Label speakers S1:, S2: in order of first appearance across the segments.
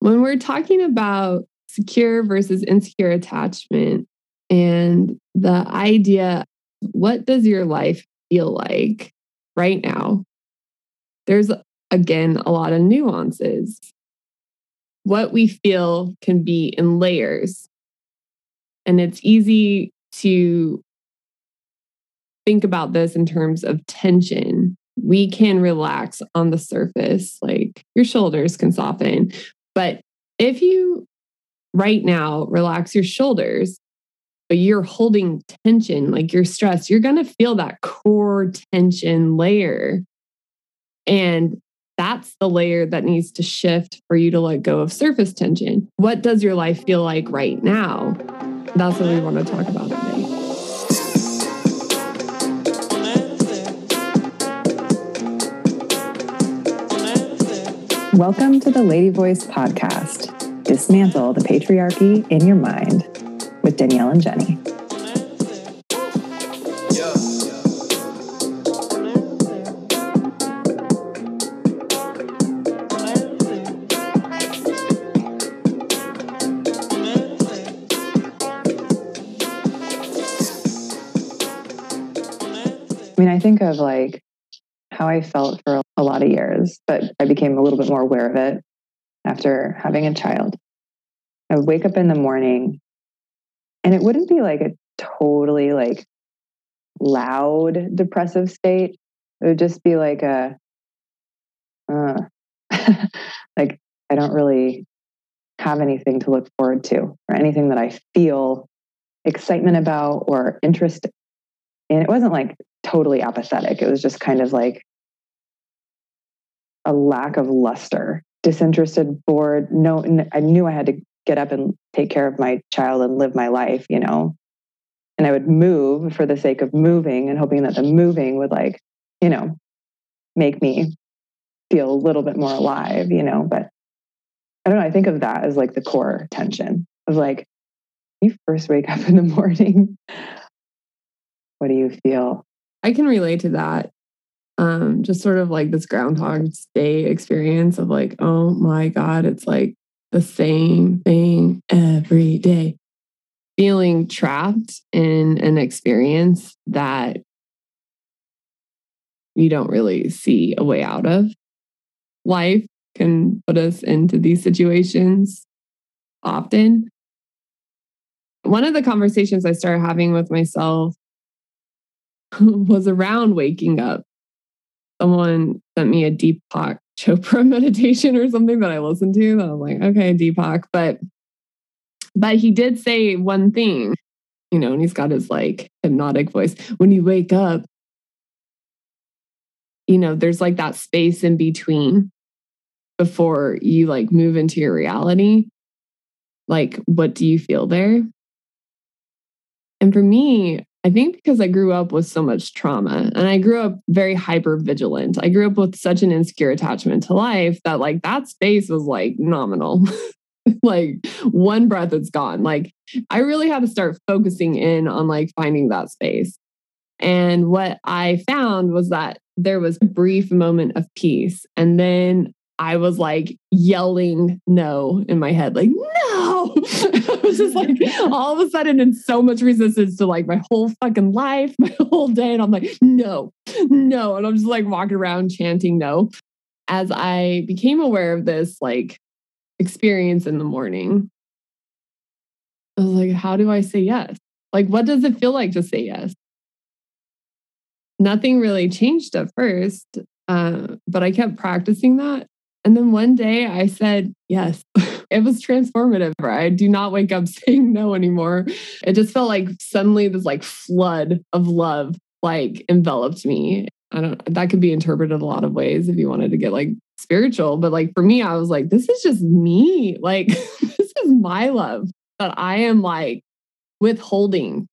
S1: When we're talking about secure versus insecure attachment and the idea, what does your life feel like right now? There's again a lot of nuances. What we feel can be in layers. And it's easy to think about this in terms of tension. We can relax on the surface, like your shoulders can soften. But if you right now relax your shoulders, but you're holding tension, like you're stressed, you're going to feel that core tension layer. And that's the layer that needs to shift for you to let go of surface tension. What does your life feel like right now? That's what we want to talk about
S2: Welcome to the Lady Voice podcast. Dismantle the patriarchy in your mind with Danielle and Jenni. I mean, I think of like how I felt for a lot of years, but I became a little bit more aware of it after having a child. I would wake up in the morning and it wouldn't be like a totally like loud depressive state. It would just be like a, uh, like I don't really have anything to look forward to or anything that I feel excitement about or interest in. It wasn't like totally apathetic. It was just kind of like a lack of luster, disinterested, bored. No, I knew I had to get up and take care of my child and live my life, you know. And I would move for the sake of moving and hoping that the moving would like, you know, make me feel a little bit more alive, you know. But I don't know. I think of that as like the core tension of like, you first wake up in the morning. what do you feel?
S1: I can relate to that um, just sort of like this Groundhog's Day experience of like, oh my God, it's like the same thing every day. Feeling trapped in an experience that you don't really see a way out of. Life can put us into these situations often. One of the conversations I started having with myself was around waking up someone sent me a Deepak Chopra meditation or something that I listened to. That I was like, okay, Deepak. But but he did say one thing, you know, and he's got his like hypnotic voice. When you wake up, you know, there's like that space in between before you like move into your reality. Like, what do you feel there? And for me, I think because I grew up with so much trauma and I grew up very hyper vigilant. I grew up with such an insecure attachment to life that like that space was like nominal. like one breath it's gone. Like I really had to start focusing in on like finding that space. And what I found was that there was a brief moment of peace and then I was like yelling no in my head, like, no. I was just like all of a sudden in so much resistance to like my whole fucking life, my whole day. And I'm like, no, no. And I'm just like walking around chanting no. As I became aware of this like experience in the morning, I was like, how do I say yes? Like, what does it feel like to say yes? Nothing really changed at first, uh, but I kept practicing that. And then one day I said yes. it was transformative. I do not wake up saying no anymore. It just felt like suddenly this like flood of love like enveloped me. I don't that could be interpreted a lot of ways if you wanted to get like spiritual, but like for me I was like this is just me. Like this is my love that I am like withholding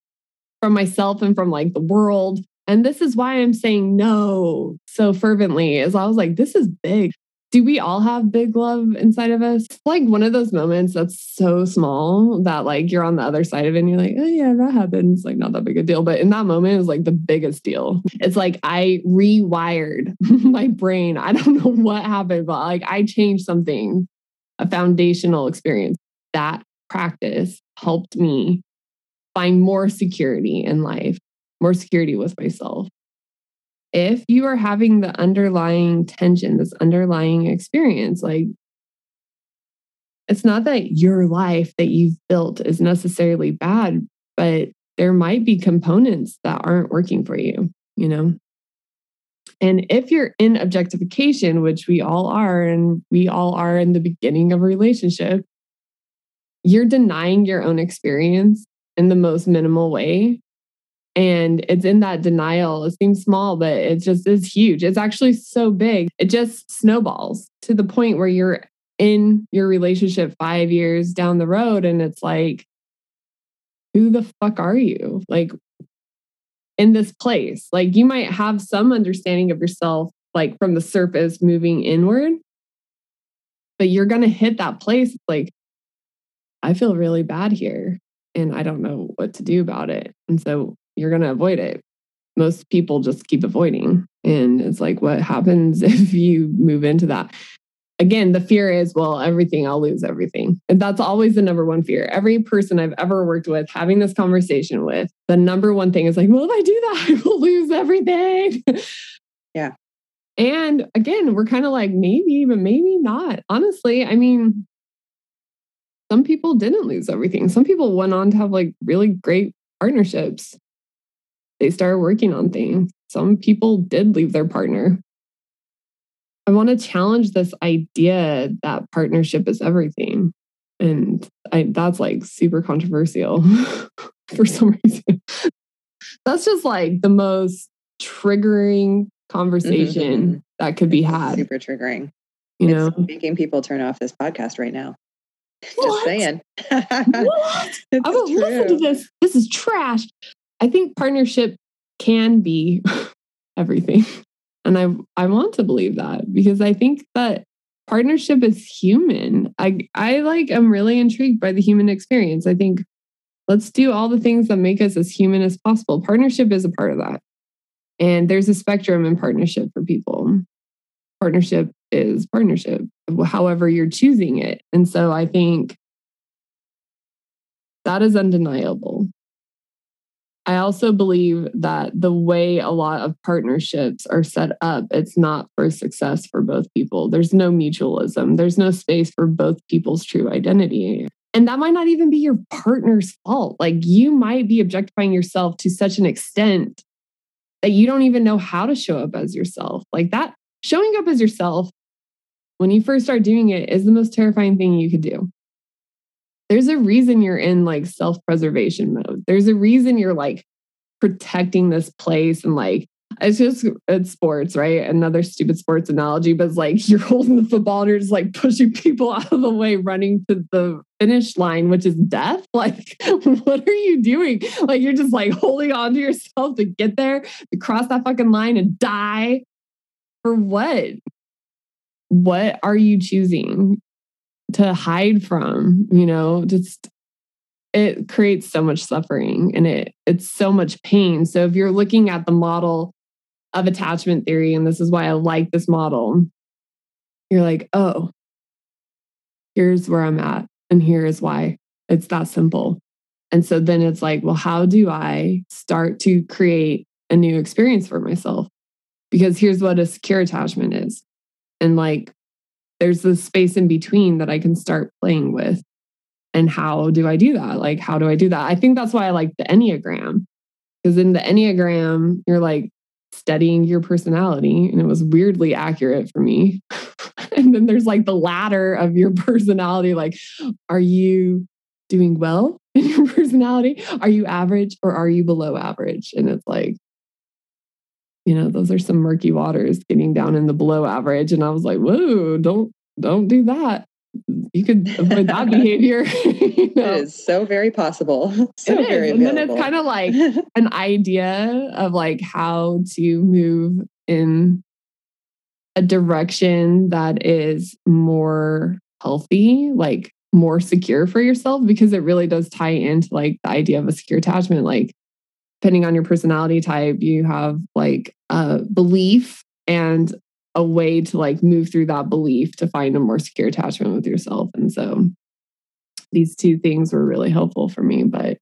S1: from myself and from like the world. And this is why I'm saying no so fervently. Is I was like, this is big do we all have big love inside of us? Like one of those moments that's so small that like you're on the other side of it and you're like, oh yeah, that happens. Like not that big a deal. But in that moment, it was like the biggest deal. It's like I rewired my brain. I don't know what happened, but like I changed something a foundational experience. That practice helped me find more security in life, more security with myself. If you are having the underlying tension, this underlying experience, like it's not that your life that you've built is necessarily bad, but there might be components that aren't working for you, you know? And if you're in objectification, which we all are, and we all are in the beginning of a relationship, you're denying your own experience in the most minimal way. And it's in that denial. It seems small, but it just is huge. It's actually so big. It just snowballs to the point where you're in your relationship five years down the road and it's like, who the fuck are you? Like, in this place, like you might have some understanding of yourself, like from the surface moving inward, but you're going to hit that place like, I feel really bad here and I don't know what to do about it. And so you're going to avoid it. Most people just keep avoiding. And it's like, what happens if you move into that? again, the fear is, well, everything, I'll lose everything. And that's always the number one fear. Every person I've ever worked with, having this conversation with, the number one thing is like, well, if I do that, I will lose everything.
S2: Yeah.
S1: And again, we're kind of like, maybe, but maybe not. Honestly, I mean, some people didn't lose everything. Some people went on to have like really great partnerships. They started working on things. Some people did leave their partner I want to challenge this idea that partnership is everything. And I, that's like super controversial for some reason. that's just like the most triggering conversation mm-hmm. that could be had.
S2: Super triggering.
S1: You know,
S2: it's making people turn off this podcast right now.
S1: What?
S2: Just saying.
S1: what? I will listen to this. This is trash. I think partnership can be everything. And I I want to believe that because I think that partnership is human. I I like am really intrigued by the human experience. I think let's do all the things that make us as human as possible. Partnership is a part of that. And there's a spectrum in partnership for people. Partnership is partnership, however you're choosing it. And so I think that is undeniable. I also believe that the way a lot of partnerships are set up, it's not for success for both people. There's no mutualism, there's no space for both people's true identity. And that might not even be your partner's fault. Like you might be objectifying yourself to such an extent that you don't even know how to show up as yourself. Like that, showing up as yourself when you first start doing it is the most terrifying thing you could do there's a reason you're in like self preservation mode. There's a reason you're like protecting this place and like it's just it's sports, right? Another stupid sports analogy, but it's like you're holding the football and you're just like pushing people out of the way, running to the finish line, which is death. Like, what are you doing? Like, you're just like holding on to yourself to get there, to cross that fucking line and die. For what? What are you choosing? To hide from, you know, just it creates so much suffering and it it's so much pain. So if you're looking at the model of attachment theory and this is why I like this model, you're like, "Oh, here's where I'm at and here is why." It's that simple. And so then it's like, well, how do I start to create a new experience for myself? Because here's what a secure attachment is. And like there's this space in between that I can start playing with. And how do I do that? Like, how do I do that? I think that's why I like the Enneagram. Because in the Enneagram, you're like studying your personality. And it was weirdly accurate for me. and then there's like the ladder of your personality. Like, are you doing well in your personality? Are you average or are you below average? And it's like, you know, those are some murky waters getting down in the below average. And I was like, whoa, don't don't do that. You could avoid that behavior.
S2: you know? It is so very possible. So
S1: it
S2: very
S1: is. And then it's kind of like an idea of like how to move in a direction that is more healthy, like more secure for yourself, because it really does tie into like the idea of a secure attachment. Like depending on your personality type, you have like a belief and a way to like move through that belief to find a more secure attachment with yourself. And so these two things were really helpful for me. But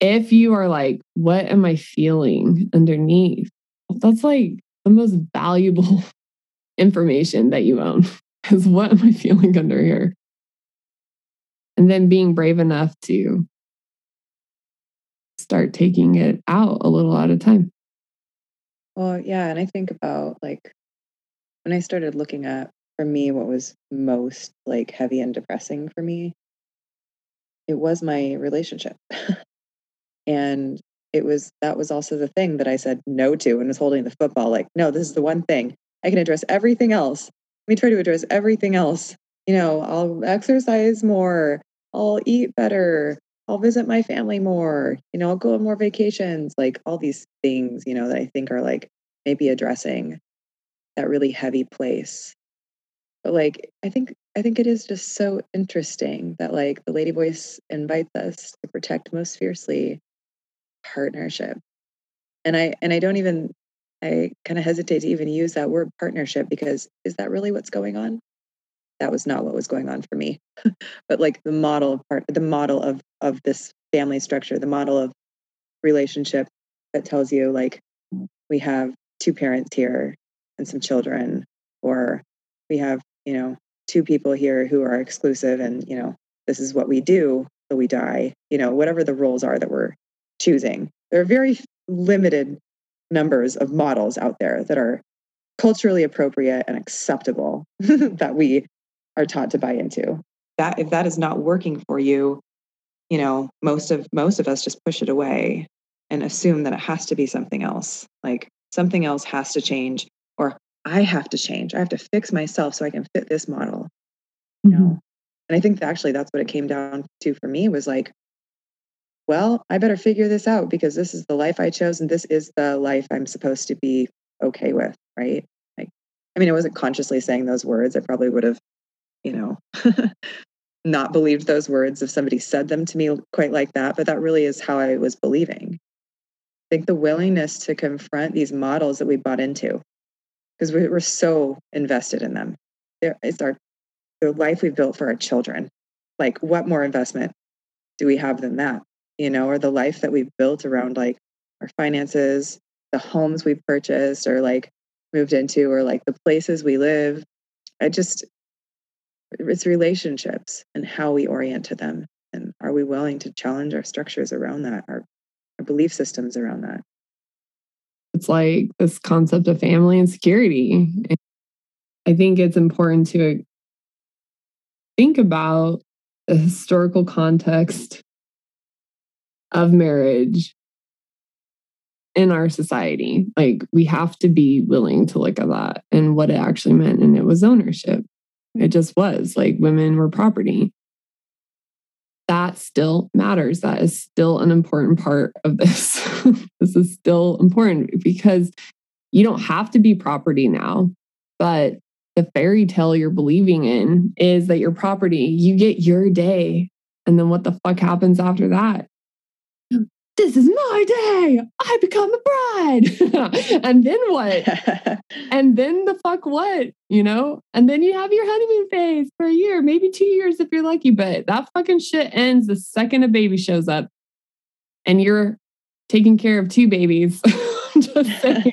S1: if you are like, what am I feeling underneath? That's like the most valuable information that you own is what am I feeling under here? And then being brave enough to start taking it out a little at a time.
S2: Well, yeah. And I think about like when I started looking at for me what was most like heavy and depressing for me, it was my relationship. and it was that was also the thing that I said no to and was holding the football like, no, this is the one thing. I can address everything else. Let me try to address everything else. You know, I'll exercise more, I'll eat better, I'll visit my family more, you know, I'll go on more vacations, like all these things, you know, that I think are like maybe addressing that really heavy place. But like I think I think it is just so interesting that like the lady voice invites us to protect most fiercely partnership. And I and I don't even I kind of hesitate to even use that word partnership because is that really what's going on? That was not what was going on for me. But like the model part the model of of this family structure the model of relationship that tells you like we have two parents here and some children or we have you know two people here who are exclusive and you know this is what we do till we die you know whatever the roles are that we're choosing. There are very limited numbers of models out there that are culturally appropriate and acceptable that we are taught to buy into. That if that is not working for you, you know, most of most of us just push it away and assume that it has to be something else. Like something else has to change or I have to change. I have to fix myself so I can fit this model. You know. Mm-hmm. And I think that actually that's what it came down to for me was like well, I better figure this out because this is the life I chose and this is the life I'm supposed to be okay with, right? Like I mean, I wasn't consciously saying those words. I probably would have you know, not believed those words if somebody said them to me quite like that, but that really is how I was believing. I think the willingness to confront these models that we bought into, because we were so invested in them. It's our the life we've built for our children. Like, what more investment do we have than that? You know, or the life that we've built around like our finances, the homes we've purchased or like moved into, or like the places we live. I just, it's relationships and how we orient to them and are we willing to challenge our structures around that our, our belief systems around that
S1: it's like this concept of family and security i think it's important to think about the historical context of marriage in our society. Like, we have to be willing to look at that and what it actually meant. And it was ownership. It just was like women were property. That still matters. That is still an important part of this. this is still important because you don't have to be property now, but the fairy tale you're believing in is that you're property, you get your day. And then what the fuck happens after that? This is my day. I become a bride. and then what? and then the fuck what? You know? And then you have your honeymoon phase for a year, maybe two years if you're lucky. But that fucking shit ends the second a baby shows up and you're taking care of two babies. Just saying.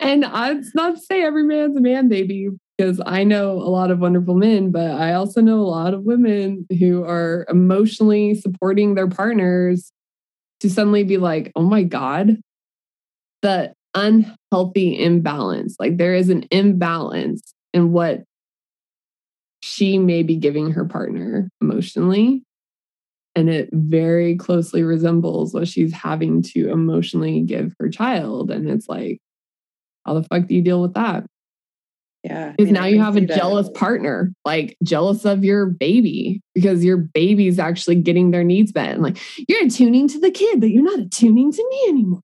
S1: and it's not to say every man's a man baby, because I know a lot of wonderful men, but I also know a lot of women who are emotionally supporting their partners to suddenly be like, oh my God, the unhealthy imbalance. Like there is an imbalance in what she may be giving her partner emotionally. And it very closely resembles what she's having to emotionally give her child. And it's like, how the fuck do you deal with that?
S2: Yeah.
S1: Because now you have a jealous partner, like jealous of your baby because your baby's actually getting their needs met. And like you're attuning to the kid, but you're not attuning to me anymore.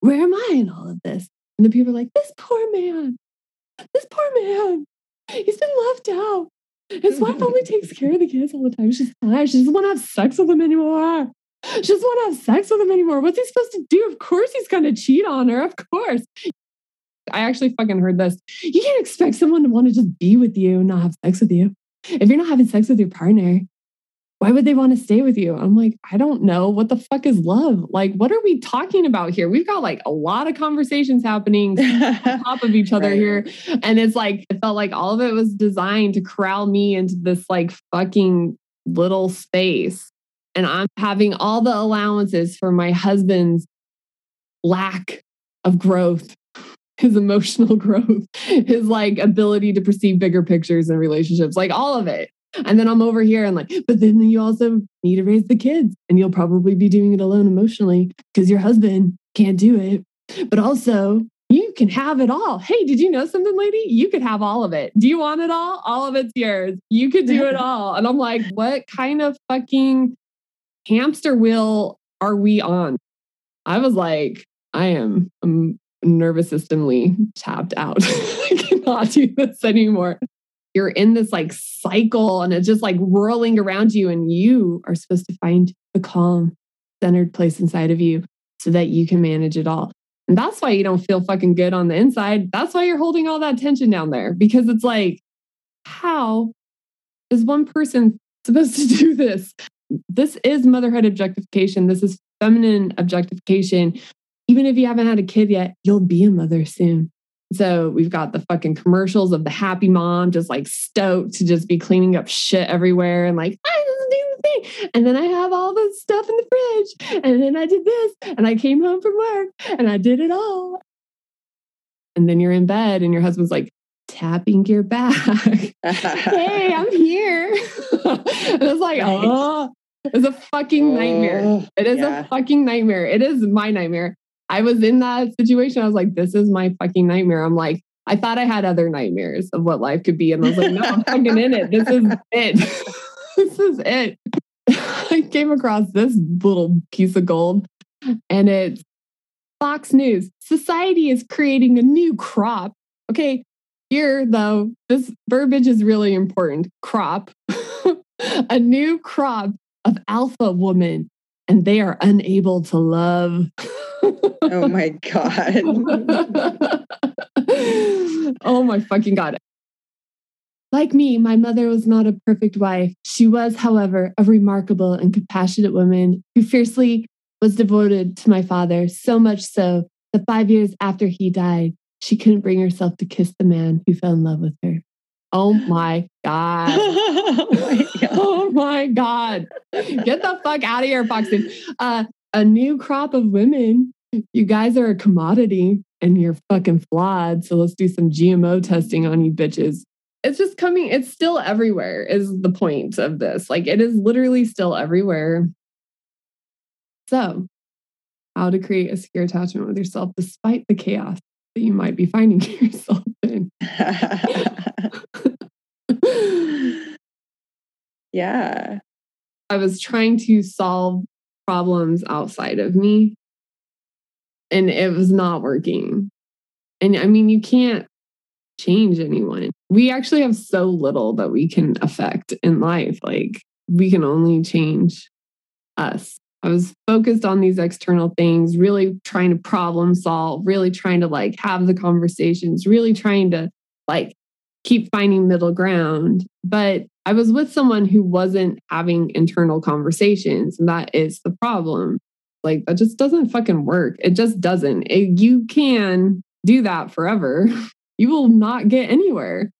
S1: Where am I in all of this? And the people are like, this poor man, this poor man, he's been left out. His wife only takes care of the kids all the time. She's fine. She doesn't want to have sex with him anymore. She doesn't want to have sex with him anymore. What's he supposed to do? Of course he's going to cheat on her. Of course. I actually fucking heard this. You can't expect someone to want to just be with you and not have sex with you. If you're not having sex with your partner, why would they want to stay with you? I'm like, I don't know. What the fuck is love? Like, what are we talking about here? We've got like a lot of conversations happening on top of each other right. here. And it's like, it felt like all of it was designed to corral me into this like fucking little space. And I'm having all the allowances for my husband's lack of growth his emotional growth, his like ability to perceive bigger pictures and relationships, like all of it. And then I'm over here and like, but then you also need to raise the kids and you'll probably be doing it alone emotionally because your husband can't do it. But also, you can have it all. Hey, did you know something, lady? You could have all of it. Do you want it all? All of it's yours. You could do it all. And I'm like, what kind of fucking hamster wheel are we on? I was like, I am um, nervous systemly tapped out. I cannot do this anymore. You're in this like cycle and it's just like whirling around you and you are supposed to find the calm centered place inside of you so that you can manage it all. And that's why you don't feel fucking good on the inside. That's why you're holding all that tension down there because it's like how is one person supposed to do this? This is motherhood objectification. This is feminine objectification even if you haven't had a kid yet you'll be a mother soon so we've got the fucking commercials of the happy mom just like stoked to just be cleaning up shit everywhere and like, I just do the thing. And then I have all this stuff in the fridge. And then I did this. And I came home from work and I did it all. And then you're in bed and your husband's like tapping your back. hey, I'm here. and it's like, oh, it's a fucking nightmare. Oh, it is yeah. a fucking nightmare. It is my nightmare. I was in that situation. I was like, this is my fucking nightmare. I'm like, I thought I had other nightmares of what life could be. And I was like, no, I'm fucking in it. This is it. this is it. I came across this little piece of gold and it's Fox News. Society is creating a new crop. Okay. Here, though, this verbiage is really important. Crop. a new crop of alpha woman, and they are unable to love
S2: oh my God.
S1: oh my fucking God. Like me, my mother was not a perfect wife. She was, however, a remarkable and compassionate woman who fiercely was devoted to my father, so much so that five years after he died, she couldn't bring herself to kiss the man who fell in love with her. Oh my God. oh, my God. Get the fuck out of here, Foxton. Uh, a new crop of women. You guys are a commodity and you're fucking flawed. So let's do some GMO testing on you bitches. It's just coming, it's still everywhere, is the point of this. Like it is literally still everywhere. So, how to create a secure attachment with yourself despite the chaos that you might be finding yourself in.
S2: yeah.
S1: I was trying to solve problems outside of me. And it was not working. And I mean, you can't change anyone. We actually have so little that we can affect in life. Like, we can only change us. I was focused on these external things, really trying to problem solve, really trying to like have the conversations, really trying to like keep finding middle ground. But I was with someone who wasn't having internal conversations. And that is the problem. Like, that just doesn't fucking work. It just doesn't. It, you can do that forever. You will not get anywhere.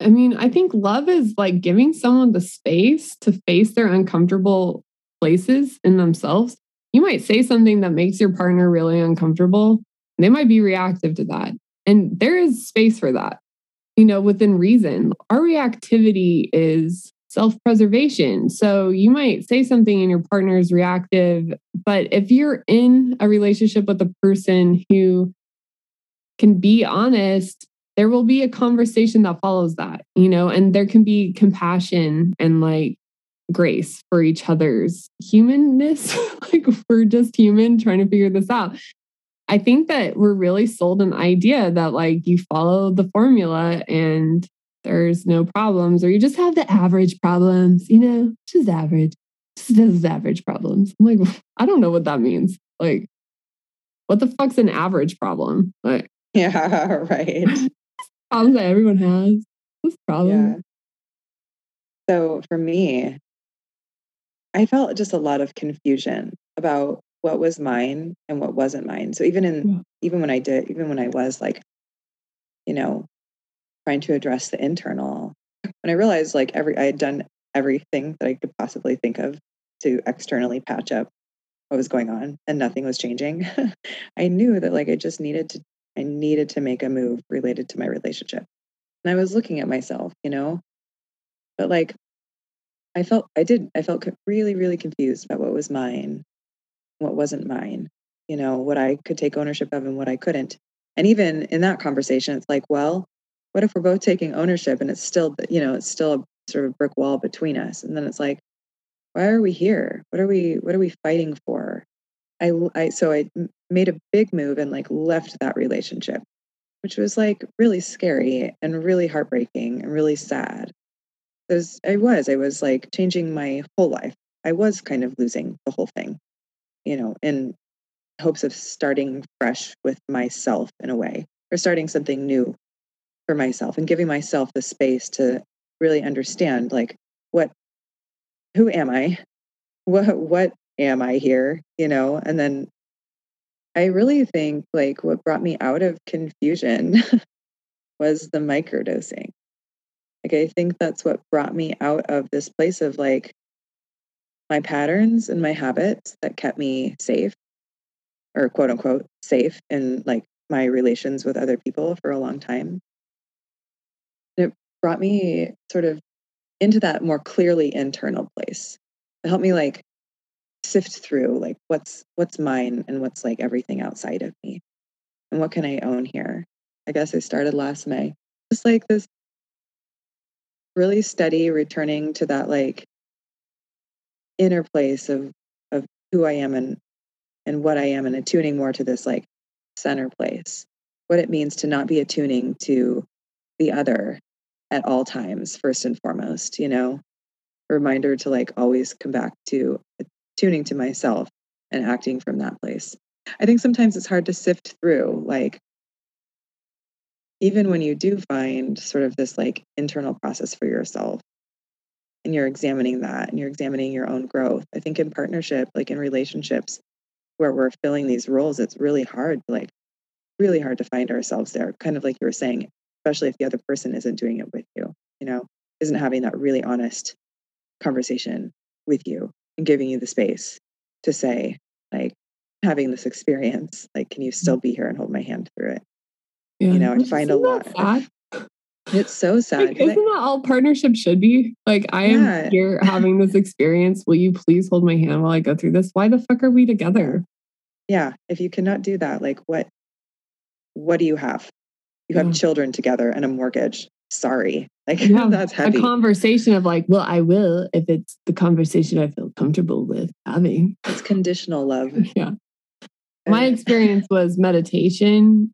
S1: I mean, I think love is like giving someone the space to face their uncomfortable places in themselves. You might say something that makes your partner really uncomfortable. They might be reactive to that. And there is space for that you know, within reason. Our reactivity is self preservation. So you might say something and your partner is reactive, but if you're in a relationship with a person who can be honest, there will be a conversation that follows that, you know, and there can be compassion and like grace for each other's humanness. like we're just human trying to figure this out. I think that we're really sold an idea that like you follow the formula and there's no problems, or you just have the average problems, you know, just average, just average problems. I'm like, I don't know what that means. Like, what the fuck's an average problem? Like,
S2: Yeah, right.
S1: Problems that everyone has. This problem.
S2: Yeah. So for me, I felt just a lot of confusion about what was mine and what wasn't mine. So even in
S1: Yeah.
S2: even when I did, even when I was like, you know, trying to address the internal, when I realized like every I had done everything that I could possibly think of to externally patch up what was going on and nothing was changing. I knew that like I just needed to I needed to make a move related to my relationship. And I was looking at myself, you know, but like I felt I did I felt really really confused about what was mine, what wasn't mine, you know, what I could take ownership of and what I couldn't. And even in that conversation it's like, well, what if we're both taking ownership and it's still, you know, it's still a sort of brick wall between us. And then it's like, why are we here? What are we what are we fighting for? I I so I made a big move and like left that relationship, which was like really scary and really heartbreaking and really sad. Because I was, I was like changing my whole life. I was kind of losing the whole thing, you know, in hopes of starting fresh with myself in a way, or starting something new for myself and giving myself the space to really understand like what who am I? What what am I here? You know, and then I really think like what brought me out of confusion was the microdosing. Like I think that's what brought me out of this place of like my patterns and my habits that kept me safe or quote unquote safe in like my relations with other people for a long time. And It brought me sort of into that more clearly internal place. It helped me like sift through like what's what's mine and what's like everything outside of me and what can I own here. I guess I started last May. Just like this really steady returning to that like inner place of of who I am and and what I am and attuning more to this like center place. What it means to not be attuning to the other at all times, first and foremost, you know? A reminder to like always come back to tuning to myself and acting from that place. I think sometimes it's hard to sift through, like, even when you do find sort of this like internal process for yourself and you're examining that and you're examining your own growth. I think in partnership, like in relationships where we're filling these roles, it's really hard, like, really hard to find ourselves there. Kind of like you were saying, especially if the other person isn't doing it with you, you know, isn't having that really honest conversation with you and giving you the space to say, like, having this experience, like, can you still mm-hmm. be here and hold my hand through it?
S1: Yeah.
S2: You know, I find a
S1: Isn't that
S2: lot.
S1: sad?
S2: It's so sad.
S1: Like, isn't that all partnership should be? Like, I am
S2: Yeah.
S1: here having this experience. Will you please hold my hand while I go through this? Why the fuck are we together?
S2: yeah, if you cannot do that, like, what, what do you have? You have
S1: Yeah.
S2: children together and a mortgage. Sorry, like
S1: Yeah,
S2: that's heavy.
S1: A conversation of like, well, I will if it's the conversation I feel comfortable with having.
S2: it's conditional love.
S1: Yeah. My experience was meditation.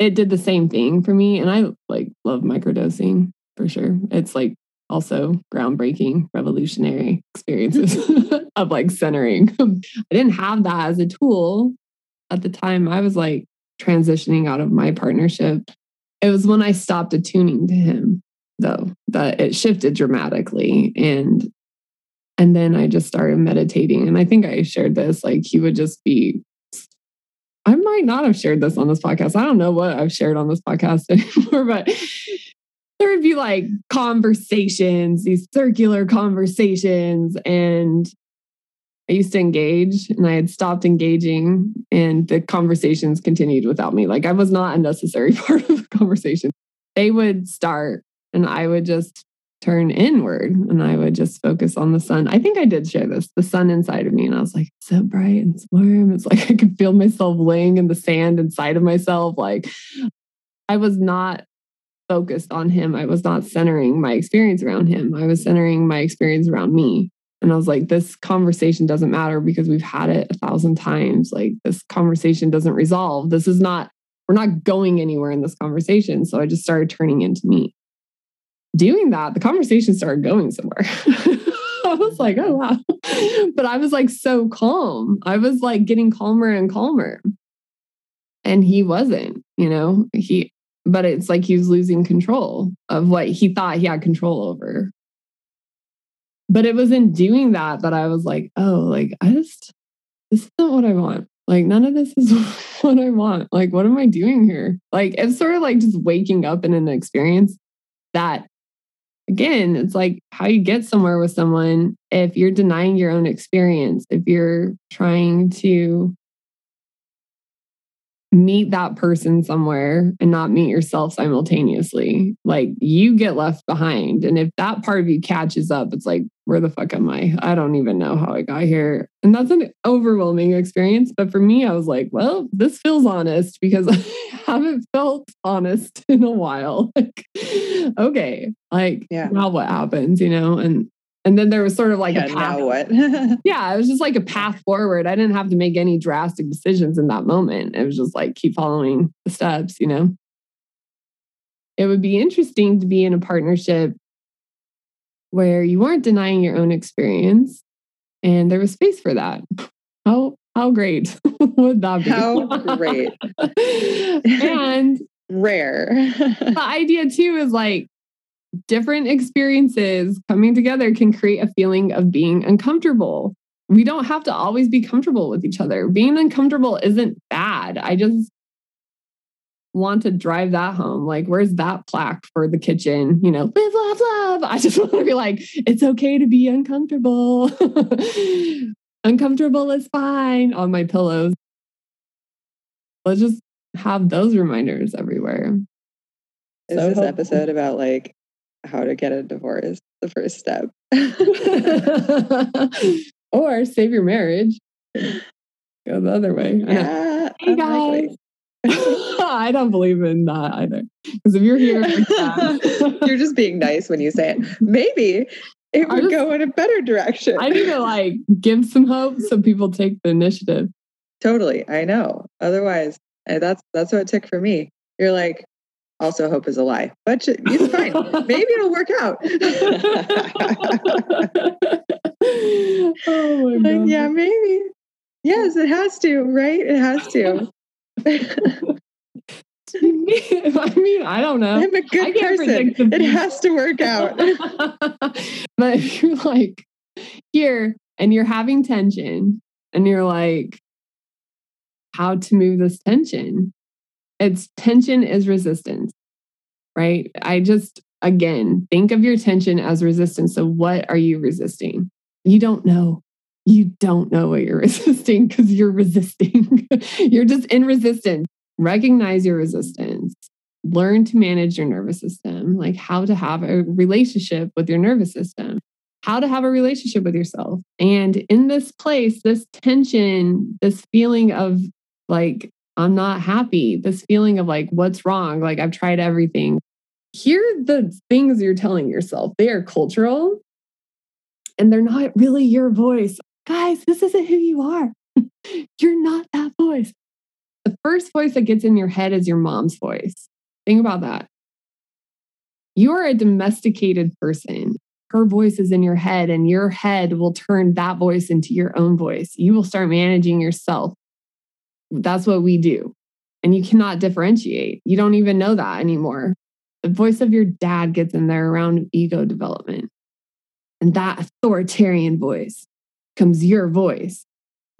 S1: It did the same thing for me. And I like love microdosing for sure. It's like also groundbreaking, revolutionary experiences of like centering. I didn't have that as a tool at the time. I was like transitioning out of my partnership. It was when I stopped attuning to him, though, that it shifted dramatically. And and then I just started meditating. And I think I shared this. Like he would just be I might not have shared this on this podcast. I don't know what I've shared on this podcast anymore, but there would be like conversations, these circular conversations. And I used to engage and I had stopped engaging, and the conversations continued without me. Like I was not a necessary part of the conversation. They would start, and I would just turn inward and I would just focus on the sun. I think I did share this, the sun inside of me. And I was like, so bright and warm. It's like I could feel myself laying in the sand inside of myself. Like I was not focused on him. I was not centering my experience around him. I was centering my experience around me. And I was like, this conversation doesn't matter because we've had it a thousand times. Like this conversation doesn't resolve. This is not, we're not going anywhere in this conversation. So I just started turning into me doing that, the conversation started going somewhere. I was like, oh, wow. But I was like so calm. I was like getting calmer and calmer. And he wasn't, you know, he, but it's like he was losing control of what he thought he had control over. But it was in doing that that I was like, oh, like, I just, this isn't what I want. Like, none of this is what I want. Like, what am I doing here? Like, it's sort of like just waking up in an experience that again, it's like how you get somewhere with someone if you're denying your own experience, if you're trying to meet that person somewhere and not meet yourself simultaneously. Like you get left behind. And if that part of you catches up, it's like, where the fuck am I? I don't even know how I got here. And that's an overwhelming experience. But for me, I was like, well, this feels honest because I haven't felt honest in a while. Like, okay, like yeah. now what happens, you know? And and then there was sort of like
S2: yeah,
S1: a path.
S2: Now what?
S1: yeah, it was just like a path forward. I didn't have to make any drastic decisions in that moment. It was just like keep following the steps, you know? It would be interesting to be in a partnership where you weren't denying your own experience and there was space for that. How how great would that be?
S2: How great.
S1: and
S2: rare.
S1: the idea too is like different experiences coming together can create a feeling of being uncomfortable. We don't have to always be comfortable with each other. Being uncomfortable isn't bad. I just want to drive that home. Like, where's that plaque for the kitchen? You know, live, love, love. I just want to be like, it's okay to be uncomfortable. uncomfortable is fine on my pillows. Let's just have those reminders everywhere.
S2: Is so this helpful. episode about like how to get a divorce, the first step.
S1: or save your marriage. Go the other way.
S2: Yeah,
S1: hey guys. I don't believe in that either. Because if you're here,
S2: you're just being nice when you say it. Maybe it would just, go in a better direction.
S1: I need to like give some hope so people take the initiative.
S2: Totally, I know. Otherwise, eh, that's that's what it took for me. You're like, also, hope is a lie, but it's fine. Maybe it'll work out. oh my God. Yeah, maybe. Yes, it has to, right? It has to.
S1: I mean, I don't know.
S2: I'm a good person. It has to work out.
S1: but if you're like here and you're having tension and you're like, how to move this tension? It's tension is resistance, right? I just, again, think of your tension as resistance. So, what are you resisting? You don't know. You don't know what you're resisting because you're resisting. you're just in resistance. Recognize your resistance. Learn to manage your nervous system, like how to have a relationship with your nervous system, how to have a relationship with yourself. And in this place, this tension, this feeling of like, I'm not happy. This feeling of like, what's wrong? Like, I've tried everything. Hear the things you're telling yourself. They are cultural and they're not really your voice. Guys, this isn't who you are. you're not that voice. The first voice that gets in your head is your mom's voice. Think about that. You are a domesticated person. Her voice is in your head, and your head will turn that voice into your own voice. You will start managing yourself that's what we do. And you cannot differentiate. You don't even know that anymore. The voice of your dad gets in there around ego development. And that authoritarian voice comes your voice.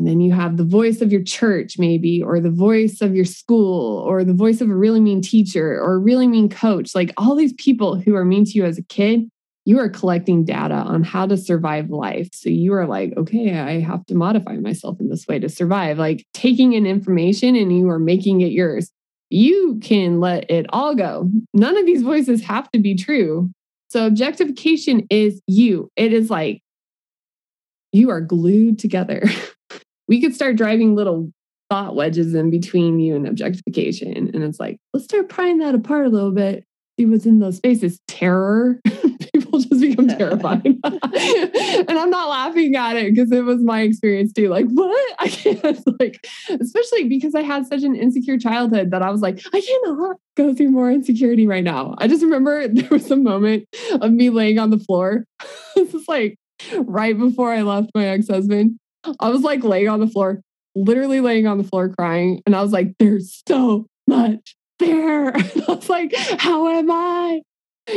S1: And then you have the voice of your church, maybe, or the voice of your school, or the voice of a really mean teacher or a really mean coach. Like all these people who are mean to you as a kid, you are collecting data on how to survive life. So you are like, okay, I have to modify myself in this way to survive. Like taking in information and you are making it yours. You can let it all go. None of these voices have to be true. So objectification is you. It is like you are glued together. we could start driving little thought wedges in between you and objectification. And it's like, let's start prying that apart a little bit, see what's in those spaces. Terror, people just become terrified. and I'm not laughing at it because it was my experience too. Like, what? I can't, like, especially because I had such an insecure childhood that I was like, I cannot go through more insecurity right now. I just remember there was a moment of me laying on the floor. this is like right before I left my ex husband. I was like laying on the floor literally laying on the floor crying. And I was like, there's so much there. And I was like, how am I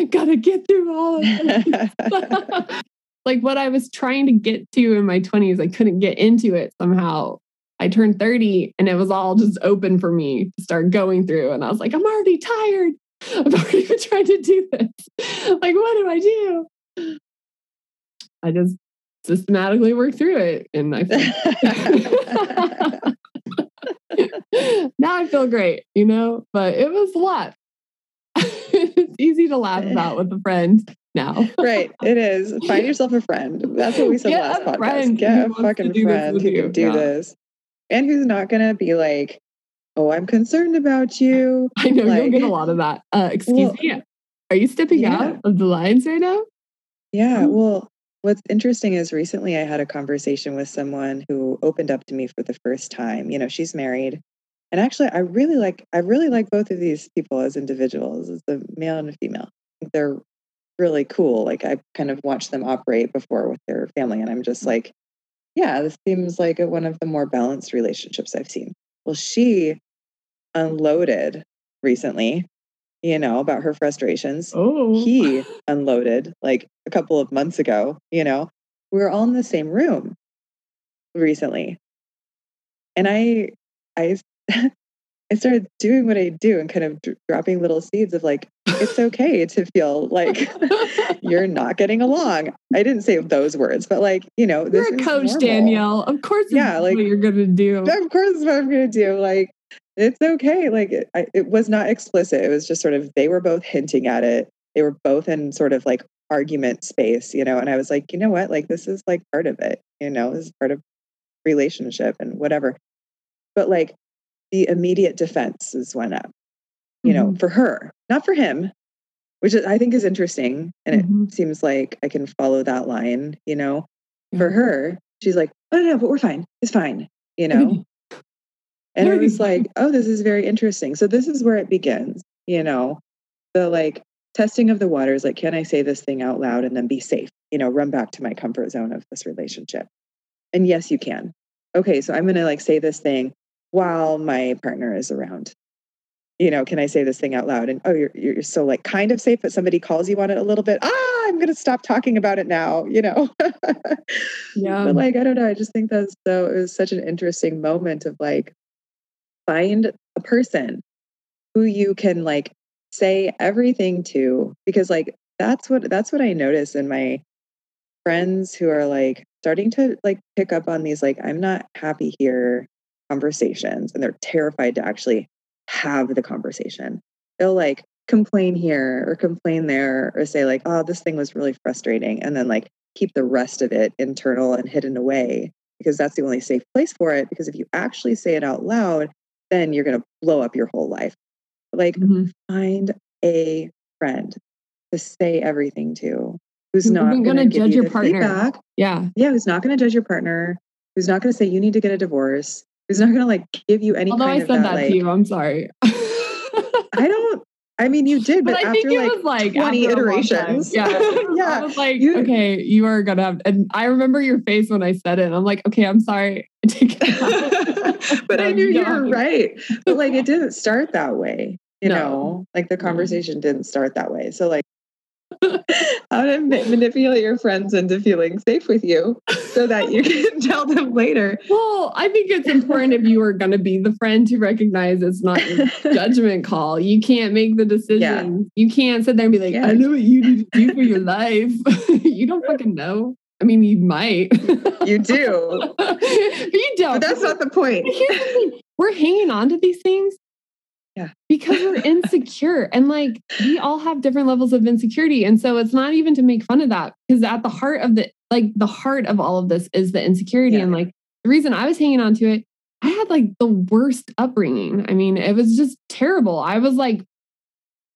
S1: gonna get through all of this? like what I was trying to get to in my 20s, I couldn't get into it somehow. I turned 30 and it was all just open for me to start going through. And I was like, I'm already tired. I've already been trying to do this. Like, what do I do? I just systematically work through it. And I now I feel great, you know, but it was a lot. it's easy to laugh about with a friend now.
S2: right. It is. Find yourself a friend. That's what we said
S1: Get
S2: last podcast.
S1: friend
S2: Get a fucking friend who
S1: you.
S2: can do
S1: Yeah.
S2: this. And who's not gonna be like, oh, I'm concerned about you.
S1: I know you'll
S2: Like-
S1: get a lot of that. Uh, excuse
S2: Well,
S1: me. Are you stepping
S2: yeah.
S1: out of the lines right now?
S2: Yeah.
S1: Mm.
S2: Well, what's interesting is recently I had a conversation with someone who opened up to me for the first time. You know, she's married. And actually I really like I really like both of these people as individuals, as a male and a female. They're really cool. Like I kind of watched them operate before with their family. And I'm just mm. like, yeah, this seems like a, one of the more balanced relationships I've seen. Well, she unloaded recently, you know, about her frustrations
S1: Oh,
S2: he unloaded like a couple of months ago, you know, we were all in the same room recently. And I, I, I started doing what I do and kind of d- dropping little seeds of like, it's okay to feel like you're not getting along. I didn't say those words, but like, you know, this
S1: you're a
S2: is
S1: coach. Danielle. Of course,
S2: Yeah, like-
S1: what you're gonna do.
S2: Of course, what I'm going to do. Like, it's okay. Like, it, I, it was not explicit. It was just sort of, they were both hinting at it. They were both in sort of like argument space, you know? And I was like, you know what? Like, this is like part of it, you know? This is part of relationship and whatever. But like, the immediate defenses went up, you know,
S1: Mhm.
S2: for her, not for him, which I think is interesting. And it
S1: Mhm.
S2: seems like I can follow that line, you know? For her, she's like, oh, no, no, but we're fine. It's fine, you know? And it was like, oh, this is very interesting. So this is where it begins, you know, the like testing of the waters. Like, can I say this thing out loud and then be safe? You know, run back to my comfort zone of this relationship. And yes, you can. Okay, so I'm gonna like say this thing while my partner is around. You know, can I say this thing out loud? And oh, you're you're still like kind of safe, but somebody calls you on it a little bit. Ah, I'm gonna stop talking about it now. You know.
S1: Yeah.
S2: But like, I don't know. I just think that's so. It was such an interesting moment of like, find a person who you can like say everything to because like that's what that's what I notice in my friends who are like starting to like pick up on these like I'm not happy here conversations and they're terrified to actually have the conversation. They'll like complain here or complain there or say like oh this thing was really frustrating and then like keep the rest of it internal and hidden away because that's the only safe place for it because if you actually say it out loud then you're going to blow up your whole life. Like
S1: Mhm.
S2: find a friend to say everything to who's not going
S1: gonna judge
S2: you
S1: your partner.
S2: feedback.
S1: Yeah.
S2: Yeah, who's not going to judge your partner, who's not going to say you need to get a divorce, who's not going to like give you any
S1: Although
S2: kind
S1: I
S2: of
S1: said
S2: that,
S1: that,
S2: like
S1: to you, I'm sorry.
S2: I don't I mean you did, but,
S1: but I
S2: after
S1: think it
S2: like
S1: was like
S2: 20
S1: after a long time.
S2: iterations.
S1: Yeah. I
S2: yeah.
S1: was like,
S2: You-
S1: okay, you are gonna have and I remember your face when I said it. And I'm like, okay, I'm sorry. I take it back.
S2: but I knew you were right. But like it didn't start that way. You
S1: No.
S2: know, like the conversation didn't start that way. So like how to ma- manipulate your friends into feeling safe with you so that you can tell them later.
S1: Well, I think it's important if you are gonna be the friend to recognize it's not your judgment call. You can't make the decision. You can't sit there and be like,
S2: Yeah.
S1: I know what you need to do for your life. you don't fucking know. I mean, you might.
S2: You do.
S1: but you don't.
S2: But that's not the point.
S1: But here's the thing. We're hanging on to these things.
S2: Yeah.
S1: Because we're insecure. and like we all have different levels of insecurity. And so it's not even to make fun of that. Because at the heart of the like the heart of all of this is the insecurity.
S2: Yeah.
S1: And like the reason I was hanging on to it, I had like the worst upbringing. I mean, it was just terrible. I was like,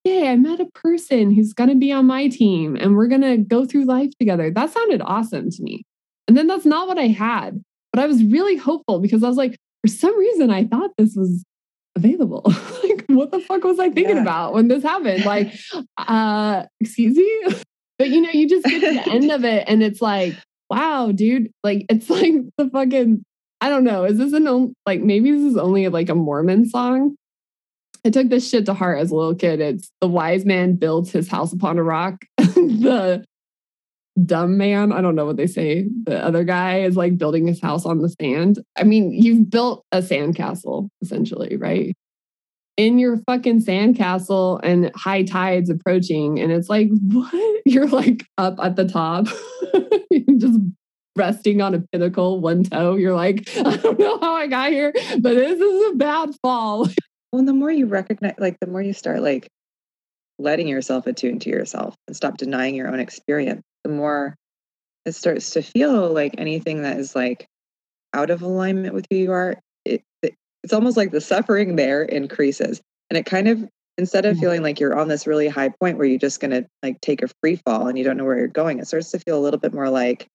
S1: Yay, I met a person who's gonna be on my team and we're gonna go through life together. That sounded awesome to me. And then that's not what I had. But I was really hopeful because I was like, for some reason, I thought this was available. like, what the fuck was I thinking
S2: Yeah.
S1: about when this happened? Like, uh, excuse me? but you know, you just get to the end of it and it's like, wow, dude, like it's like the fucking I don't know. Is this an like maybe this is only like a Mormon song? I took this shit to heart as a little kid. It's the wise man builds his house upon a rock. the dumb man, I don't know what they say. The other guy is like building his house on the sand. I mean, you've built a sandcastle essentially, right? In your fucking sandcastle and high tides approaching. And it's like, what? You're like up at the top, just resting on a pinnacle, one toe. You're like, I don't know how I got here, but this is a bad fall.
S2: Well, the more you recognize, like, the more you start like letting yourself attune to yourself and stop denying your own experience, the more it starts to feel like anything that is like out of alignment with who you are, it, it it's almost like the suffering there increases. And it kind of instead of mm. feeling like you're on this really high point where you're just going to like take a free fall and you don't know where you're going, it starts to feel a little bit more like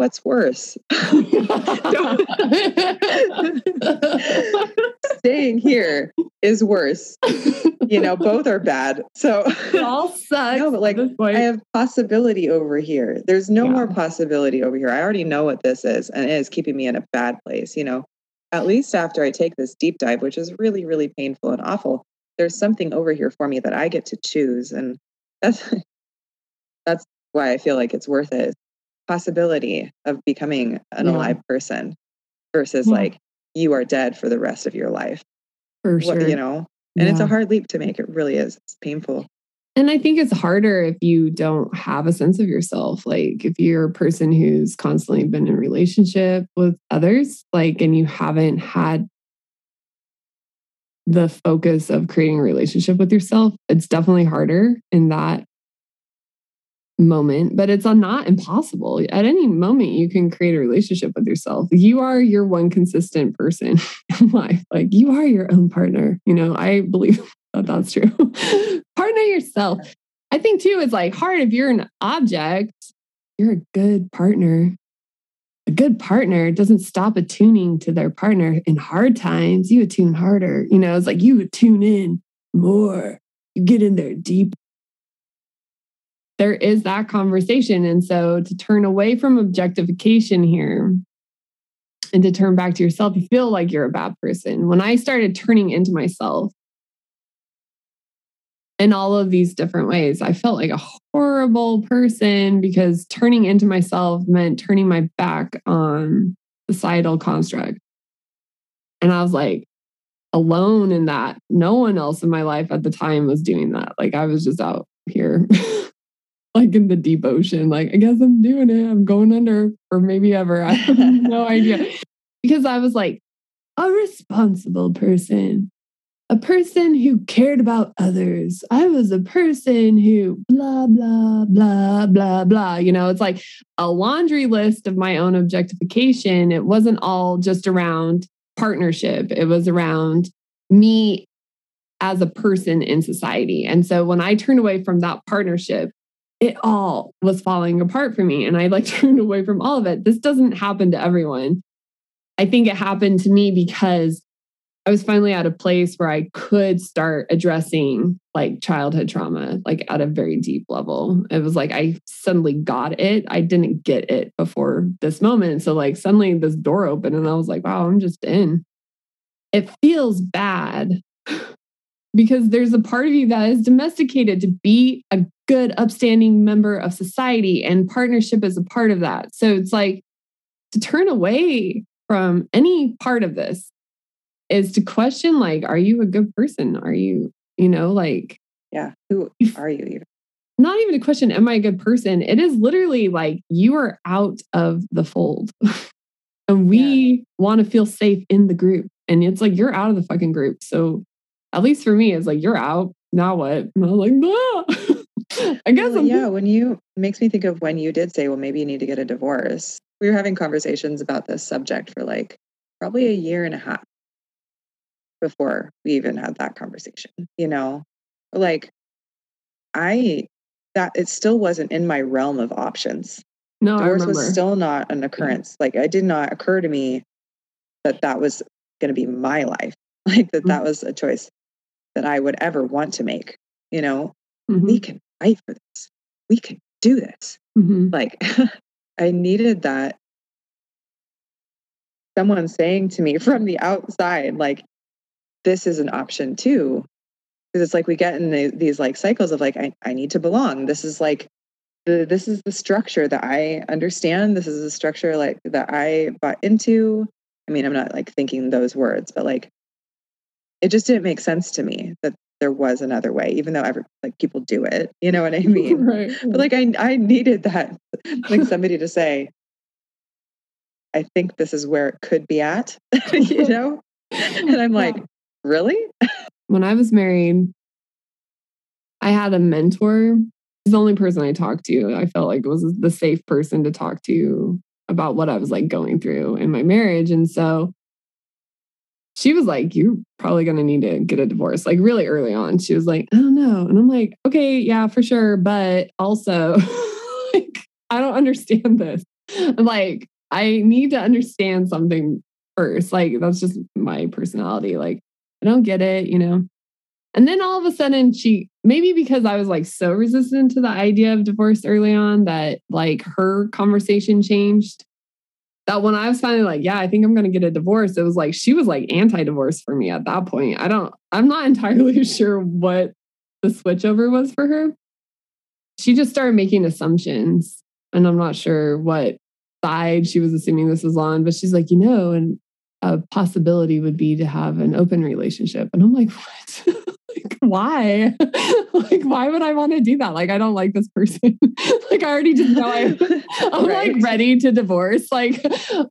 S2: what's worse? Staying here is worse. You know, both are bad. So
S1: it all sucks.
S2: No, but like I have possibility over here. There's no yeah. more possibility over here. I already know what this is, and it is keeping me in a bad place. You know, at least after I take this deep dive, which is really, really painful and awful, there's something over here for me that I get to choose. And that's that's why I feel like it's worth it possibility of becoming an yeah. alive person versus yeah. like you are dead for the rest of your life.
S1: For sure.
S2: What, you know, and yeah. it's a hard leap to make. It really is. It's painful.
S1: And I think it's harder if you don't have a sense of yourself. Like if you're a person who's constantly been in relationship with others, like, and you haven't had the focus of creating a relationship with yourself, it's definitely harder in that moment, but it's not impossible. At any moment, you can create a relationship with yourself. You are your one consistent person in life. Like you are your own partner. You know, I believe that that's true. partner yourself. I think too, it's like hard if you're an object, you're a good partner. A good partner doesn't stop attuning to their partner in hard times. You attune harder. You know, it's like you attune in more. You get in there deep there is that conversation. And so to turn away from objectification here and to turn back to yourself, you feel like you're a bad person. When I started turning into myself in all of these different ways, I felt like a horrible person because turning into myself meant turning my back on societal construct. And I was like, alone in that. No one else in my life at the time was doing that. Like I was just out here like in the deep ocean. Like, I guess I'm doing it. I'm going under or maybe ever. I have no idea. Because I was like a responsible person, a person who cared about others. I was a person who blah, blah, blah, blah, blah. You know, it's like a laundry list of my own objectification. It wasn't all just around partnership, it was around me as a person in society. And so when I turned away from that partnership, it all was falling apart for me and I like turned away from all of it. This doesn't happen to everyone. I think it happened to me because I was finally at a place where I could start addressing like childhood trauma, like at a very deep level. It was like I suddenly got it. I didn't get it before this moment. So, like, suddenly this door opened and I was like, wow, I'm just in. It feels bad because there's a part of you that is domesticated to be a good, upstanding member of society, and partnership is a part of that. So it's like to turn away from any part of this is to question, like, are you a good person? Are you, you know, like,
S2: yeah, who are you even?
S1: Not even a question, am I a good person? It is literally like you are out of the fold. and we yeah. want to feel safe in the group. And it's like you're out of the fucking group. So at least for me, it's like you're out. Now what? And I'm like, I guess.
S2: Well, yeah. When you makes me think of when you did say, well, maybe you need to get a divorce. We were having conversations about this subject for like probably a year and a half before we even had that conversation. You know, like I that it still wasn't in my realm of options.
S1: No,
S2: divorce was still not an occurrence. Like it did not occur to me that that was going to be my life. Like that mm-hmm. that was a choice that I would ever want to make. You know, mm-hmm. we can fight for this. We can do this. Mm-hmm. Like I needed that someone saying to me from the outside, like, this is an option too. Because it's like we get in the, these like cycles of like, I, I need to belong. This is like the this is the structure that I understand. This is the structure like that I bought into. I mean, I'm not like thinking those words, but like it just didn't make sense to me that there was another way, even though every like people do it. You know what I mean?
S1: right.
S2: But like I I needed that like somebody to say, I think this is where it could be at, you know? And I'm like, really?
S1: when I was married, I had a mentor. He's the only person I talked to. I felt like was the safe person to talk to about what I was like going through in my marriage. And so she was like, You're probably going to need to get a divorce. Like, really early on, she was like, I don't know. And I'm like, Okay, yeah, for sure. But also, like, I don't understand this. I'm like, I need to understand something first. Like, that's just my personality. Like, I don't get it, you know? And then all of a sudden, she maybe because I was like so resistant to the idea of divorce early on that like her conversation changed. That when I was finally like, yeah, I think I'm going to get a divorce, it was like she was like anti divorce for me at that point. I don't, I'm not entirely sure what the switchover was for her. She just started making assumptions, and I'm not sure what side she was assuming this was on, but she's like, you know, and a possibility would be to have an open relationship. And I'm like, what? Like, why? like, why would I want to do that? Like, I don't like this person. like, I already just know I, I'm right. like ready to divorce. Like,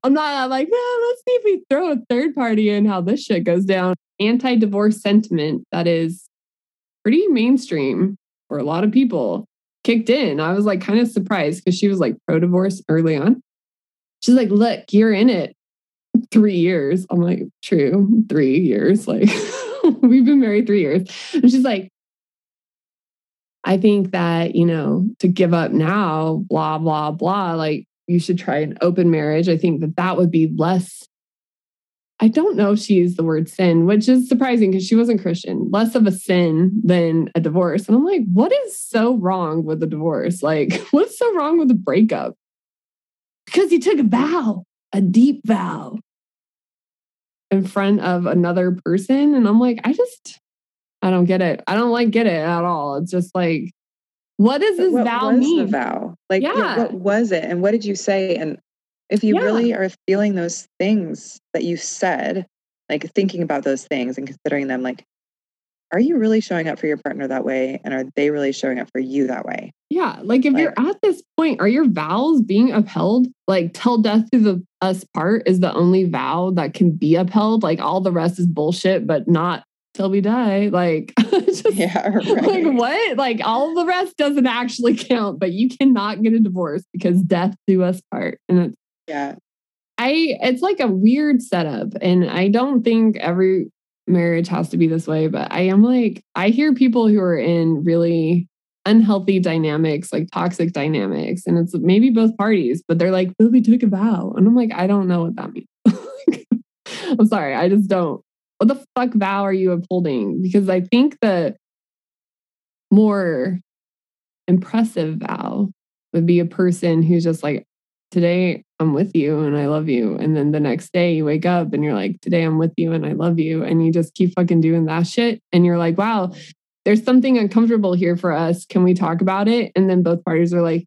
S1: I'm not like, well, let's see if we throw a third party in how this shit goes down. Anti divorce sentiment that is pretty mainstream for a lot of people kicked in. I was like kind of surprised because she was like pro divorce early on. She's like, look, you're in it three years. I'm like, true, three years. Like, we've been married three years. And she's like, I think that, you know, to give up now, blah, blah, blah, like you should try an open marriage. I think that that would be less. I don't know if she used the word sin, which is surprising because she wasn't Christian, less of a sin than a divorce. And I'm like, what is so wrong with a divorce? Like, what's so wrong with a breakup? Because you took a vow, a deep vow in front of another person. And I'm like, I just, I don't get it. I don't like get it at all. It's just like, what does this
S2: what
S1: vow mean?
S2: The vow, like,
S1: yeah,
S2: what was it, and what did you say? And if you
S1: Yeah.
S2: really are feeling those things that you said, like thinking about those things and considering them, like, are you really showing up for your partner that way, and are they really showing up for you that way?
S1: Yeah. Like if you're at this point, are your vows being upheld? Like till death do the us part is the only vow that can be upheld. Like all the rest is bullshit, but not till we die. Like, just,
S2: Yeah, right.
S1: like what? Like all the rest doesn't actually count, but you cannot get a divorce because death do us part. And it's
S2: Yeah,
S1: I it's like a weird setup. And I don't think every marriage has to be this way, but I am like, I hear people who are in really unhealthy dynamics, like toxic dynamics, and it's maybe both parties, but they're like, oh, we took a vow. And I'm like, I don't know what that means. I'm sorry, I just don't. What the fuck vow are you upholding? Because I think the more impressive vow would be a person who's just like, today I'm with you and I love you. And then the next day you wake up and you're like, today I'm with you and I love you. And you just keep fucking doing that shit. And you're like, wow, there's something uncomfortable here for us. Can we talk about it? And then both parties are like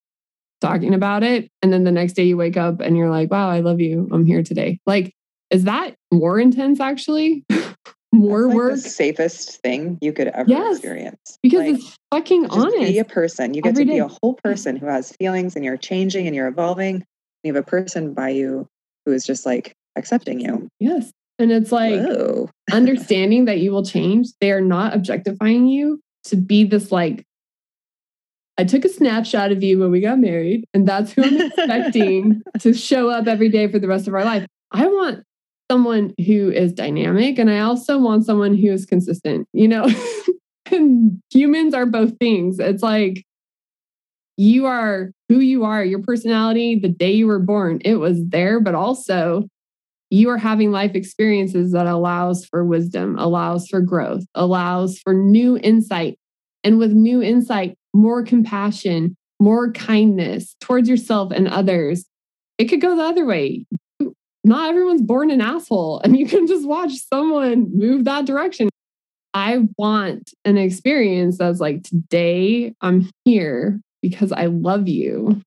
S1: talking about it. And then the next day you wake up and you're like, wow, I love you. I'm here today. Like, is that more intense actually? more
S2: like
S1: work?
S2: the safest thing you could ever
S1: Yes,
S2: experience.
S1: Because
S2: Like,
S1: it's fucking honest.
S2: be a person. You get
S1: every
S2: to be
S1: day.
S2: a whole person who has feelings, and you're changing and you're evolving. You have a person by you who is just like accepting you.
S1: yes. And it's like, understanding that you will change. They are not objectifying you to be this like, I took a snapshot of you when we got married, and that's who I'm expecting to show up every day for the rest of our life. I want someone who is dynamic, and I also want someone who is consistent, you know? and humans are both things. It's like, you are who you are, your personality, the day you were born, it was there, but also you are having life experiences that allows for wisdom, allows for growth, allows for new insight. And with new insight, more compassion, more kindness towards yourself and others. It could go the other way. Not everyone's born an asshole and you can just watch someone move that direction. I want an experience that's like, today I'm here because I love you.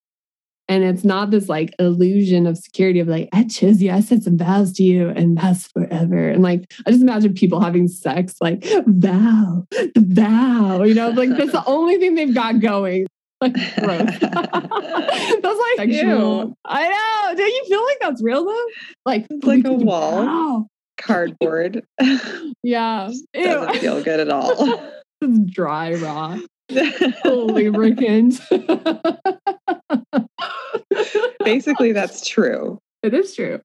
S1: And it's not this like illusion of security of like, I chose you, I said some vows to you, and that's forever. And like, I just imagine people having sex, like, vow, the vow, you know, like that's the only thing they've got going. Like, gross. that's like sexual. Ew. I know. Do you feel like that's real though? Like,
S2: it's like a wall. Cardboard.
S1: yeah.
S2: It doesn't feel good at all.
S1: it's dry, raw. Lubricant.
S2: Basically, that's true.
S1: It is true.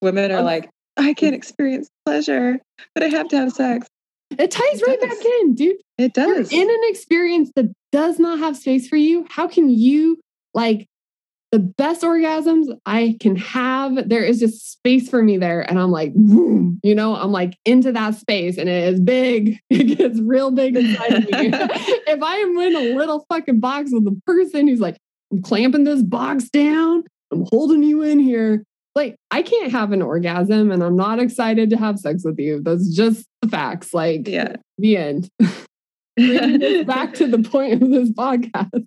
S2: Women are um, like, I can't experience pleasure, but I have to have sex.
S1: It ties it right does. back in, dude.
S2: It does.
S1: You're in an experience that does not have space for you. How can you like the best orgasms I can have? There is just space for me there. And I'm like, boom, you know, I'm like into that space and it is big. It gets real big inside of me. if I am in a little fucking box with a person who's like, I'm clamping this box down, I'm holding you in here. Like, I can't have an orgasm and I'm not excited to have sex with you. That's just the facts. Like,
S2: yeah,
S1: the end. back to the point of this podcast.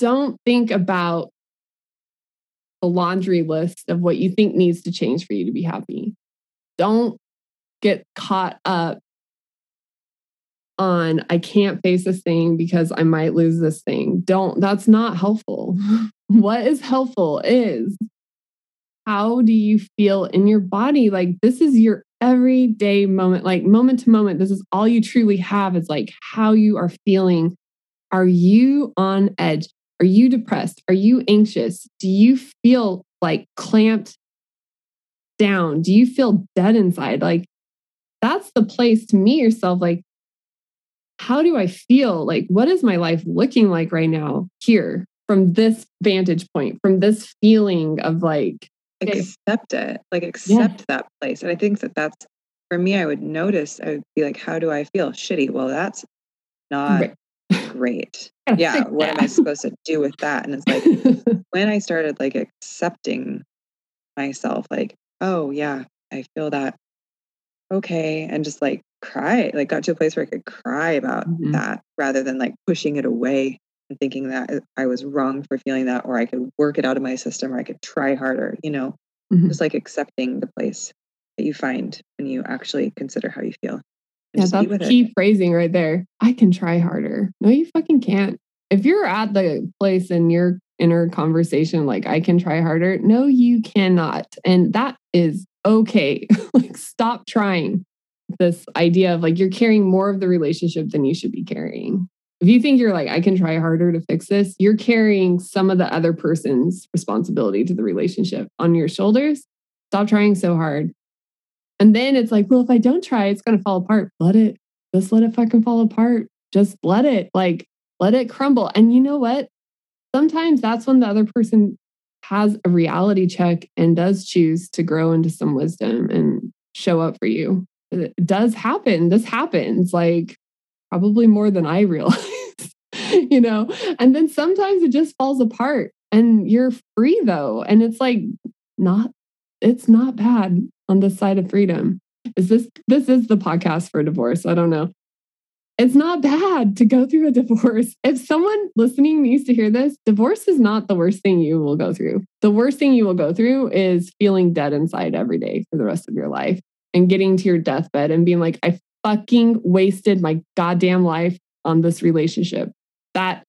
S1: Don't think about the laundry list of what you think needs to change for you to be happy. Don't get caught up on I can't face this thing because I might lose this thing. Don't, that's not helpful. what is helpful is how do you feel in your body? Like this is your everyday moment, like moment to moment. This is all you truly have. It's like how you are feeling. Are you on edge? Are you depressed? Are you anxious? Do you feel like clamped down? Do you feel dead inside? Like that's the place to meet yourself. Like, how do I feel? Like, what is my life looking like right now here from this vantage point, from this feeling of like,
S2: accept it, like accept yeah. that place. And I think that that's for me, I would notice, I would be like, how do I feel? Shitty. Well, that's not right. great. yeah. What am I supposed to do with that? And it's like, when I started like accepting myself, like, oh, yeah, I feel that. Okay. And just like cry, like got to a place where I could cry about mm-hmm. that rather than like pushing it away and thinking that I was wrong for feeling that, or I could work it out of my system, or I could try harder, you know, mm-hmm. just like accepting the place that you find when you actually consider how you feel.
S1: Yeah, that's key it. phrasing right there. I can try harder. No, you fucking can't. If you're at the place in your inner conversation, like I can try harder, no, you cannot. And that is okay. like, stop trying this idea of like you're carrying more of the relationship than you should be carrying if you think you're like, I can try harder to fix this, you're carrying some of the other person's responsibility to the relationship on your shoulders. Stop trying so hard. And then it's like, well, if I don't try, it's going to fall apart. Let it, just let it fucking fall apart. Just let it, like, let it crumble. And you know what? Sometimes that's when the other person has a reality check and does choose to grow into some wisdom and show up for you. It does happen. This happens. Like, probably more than I realize, you know? And then sometimes it just falls apart and you're free though. And it's like, not, it's not bad on the side of freedom. Is this, this is the podcast for divorce. I don't know. It's not bad to go through a divorce. If someone listening needs to hear this, divorce is not the worst thing you will go through. The worst thing you will go through is feeling dead inside every day for the rest of your life and getting to your deathbed and being like, I fucking wasted my goddamn life on this relationship. That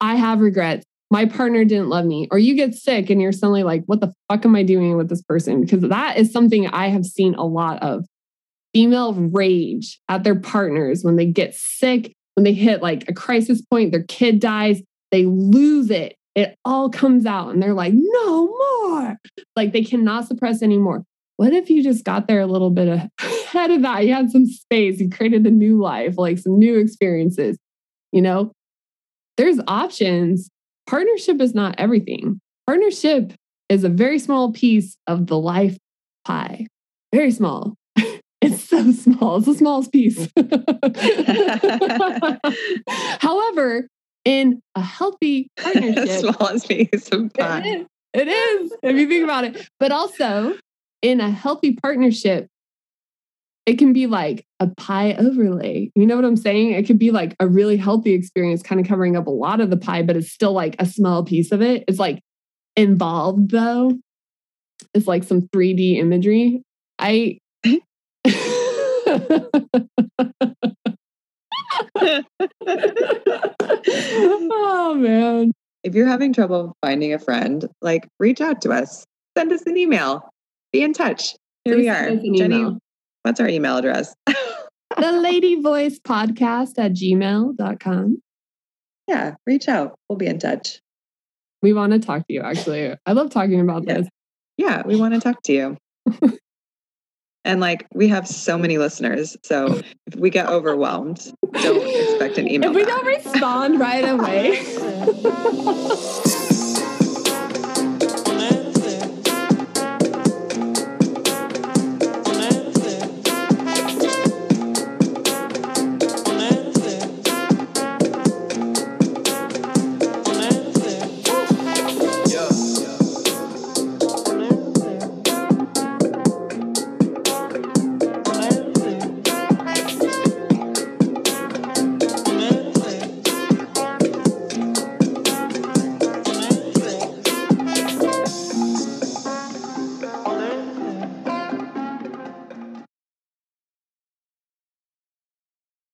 S1: I have regrets. My partner didn't love me. Or you get sick and you're suddenly like, what the fuck am I doing with this person? Because that is something I have seen a lot of female rage at their partners when they get sick, when they hit like a crisis point, their kid dies, they lose it. It all comes out and they're like, no more. Like they cannot suppress anymore. What if you just got there a little bit ahead of that? You had some space, you created a new life, like some new experiences. You know, there's options. Partnership is not everything. Partnership is a very small piece of the life pie, very small. It's so small. It's the smallest piece. However, in a healthy partnership,
S2: smallest piece of pie
S1: It is, if you think about it. But also, in a healthy partnership, it can be like a pie overlay. You know what I'm saying? It could be like a really healthy experience, kind of covering up a lot of the pie, but it's still like a small piece of it. It's like involved, though. It's like some 3D imagery. I. oh, man.
S2: If you're having trouble finding a friend, like reach out to us, send us an email, be in touch. Here
S1: Please
S2: we are.
S1: send us an Jenni.
S2: What's our email address?
S1: the lady voice podcast at gmail.com.
S2: yeah, reach out. We'll be in touch.
S1: We want to talk to you, actually. I love talking about
S2: Yeah.
S1: this.
S2: Yeah, we want to talk to you. and like we have so many listeners. So if we get overwhelmed, don't expect an email.
S1: If we
S2: back.
S1: don't respond right away.